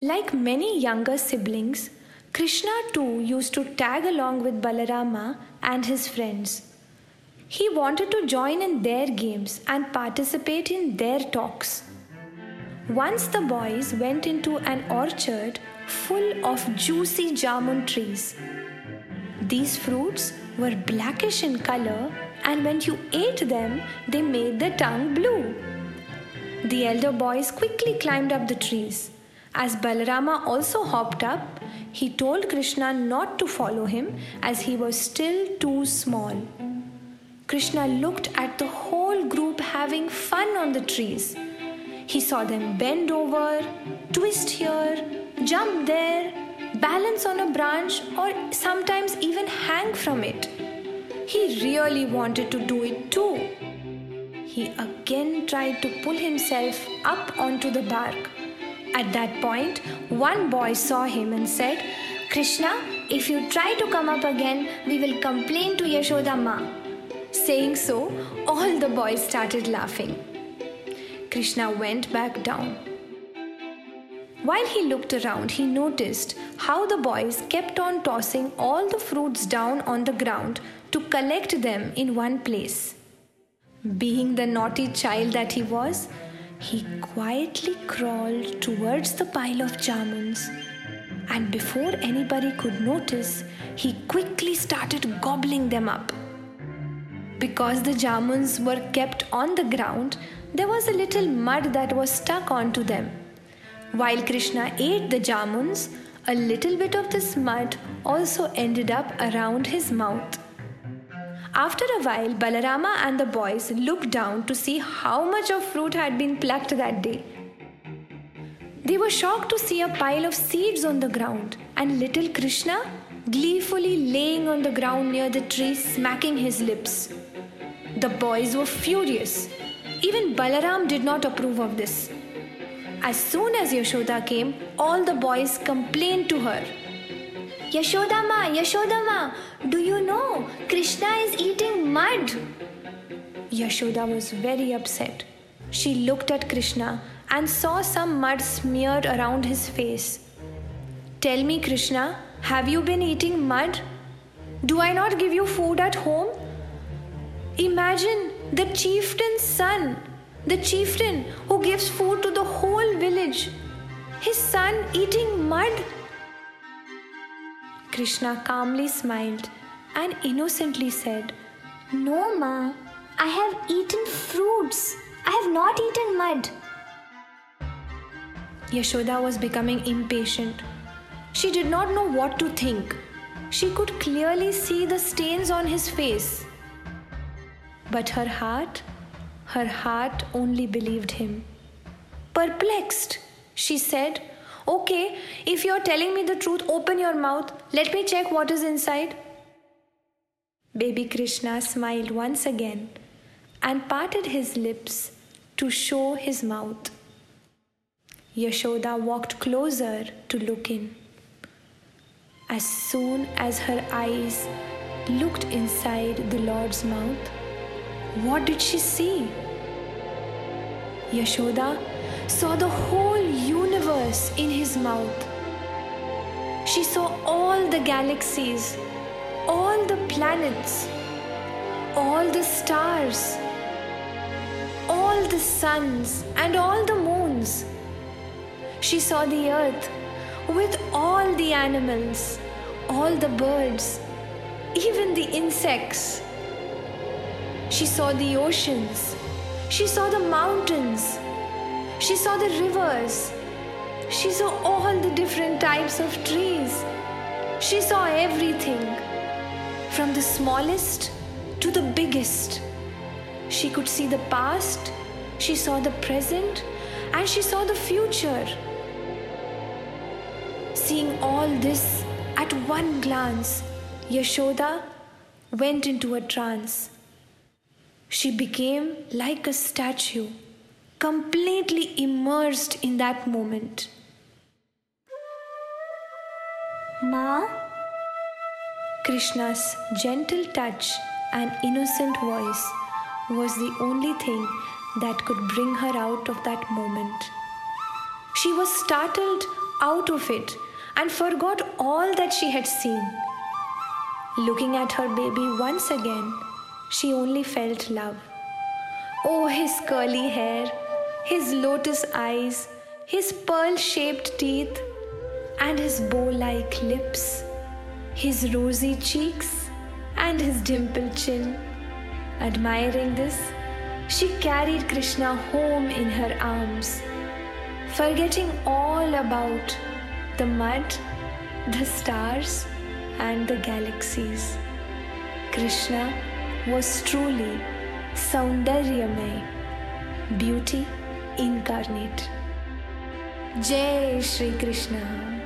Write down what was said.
Like many younger siblings, Krishna too used to tag along with Balarama and his friends. He wanted to join in their games and participate in their talks. Once the boys went into an orchard full of juicy jamun trees. These fruits were blackish in color, and when you ate them, they made the tongue blue. The elder boys quickly climbed up the trees. As Balarama also hopped up, he told Krishna not to follow him as he was still too small. Krishna looked at the whole group having fun on the trees. He saw them bend over, twist here, jump there, balance on a branch, or sometimes even hang from it. He really wanted to do it too. He again tried to pull himself up onto the bark. At that point, one boy saw him and said, Krishna, if you try to come up again, we will complain to Yashoda Ma. Saying so, all the boys started laughing. Krishna went back down. While he looked around, he noticed how the boys kept on tossing all the fruits down on the ground to collect them in one place. Being the naughty child that he was, he quietly crawled towards the pile of jamuns, and before anybody could notice, he quickly started gobbling them up. Because the jamuns were kept on the ground, there was a little mud that was stuck onto them. While Krishna ate the jamuns, a little bit of this mud also ended up around his mouth. After a while, Balarama and the boys looked down to see how much of fruit had been plucked that day. They were shocked to see a pile of seeds on the ground and little Krishna gleefully laying on the ground near the tree, smacking his lips. The boys were furious. Even Balaram did not approve of this. As soon as Yashoda came, all the boys complained to her. Yashodama, Yashodama, do you know Krishna is eating mud? Yashoda was very upset. She looked at Krishna and saw some mud smeared around his face. Tell me, Krishna, have you been eating mud? Do I not give you food at home? Imagine the chieftain's son, the chieftain who gives food to the whole village, his son eating mud. Krishna calmly smiled and innocently said, No, Ma, I have eaten fruits. I have not eaten mud. Yashoda was becoming impatient. She did not know what to think. She could clearly see the stains on his face. But her heart, her heart only believed him. Perplexed, she said, Okay, if you're telling me the truth, open your mouth. Let me check what is inside. Baby Krishna smiled once again and parted his lips to show his mouth. Yashoda walked closer to look in. As soon as her eyes looked inside the Lord's mouth, what did she see? Yashoda saw the whole universe in his mouth. She saw all the galaxies, all the planets, all the stars, all the suns, and all the moons. She saw the earth with all the animals, all the birds, even the insects. She saw the oceans. She saw the mountains. She saw the rivers. She saw all the different types of trees. She saw everything, from the smallest to the biggest. She could see the past, she saw the present, and she saw the future. Seeing all this at one glance, Yashoda went into a trance. She became like a statue, completely immersed in that moment. Ma? Krishna's gentle touch and innocent voice was the only thing that could bring her out of that moment. She was startled out of it and forgot all that she had seen. Looking at her baby once again, she only felt love. Oh, his curly hair, his lotus eyes, his pearl shaped teeth, and his bow like lips, his rosy cheeks, and his dimpled chin. Admiring this, she carried Krishna home in her arms, forgetting all about the mud, the stars, and the galaxies. Krishna was truly Saundaryamay, beauty incarnate. Jai Shri Krishna.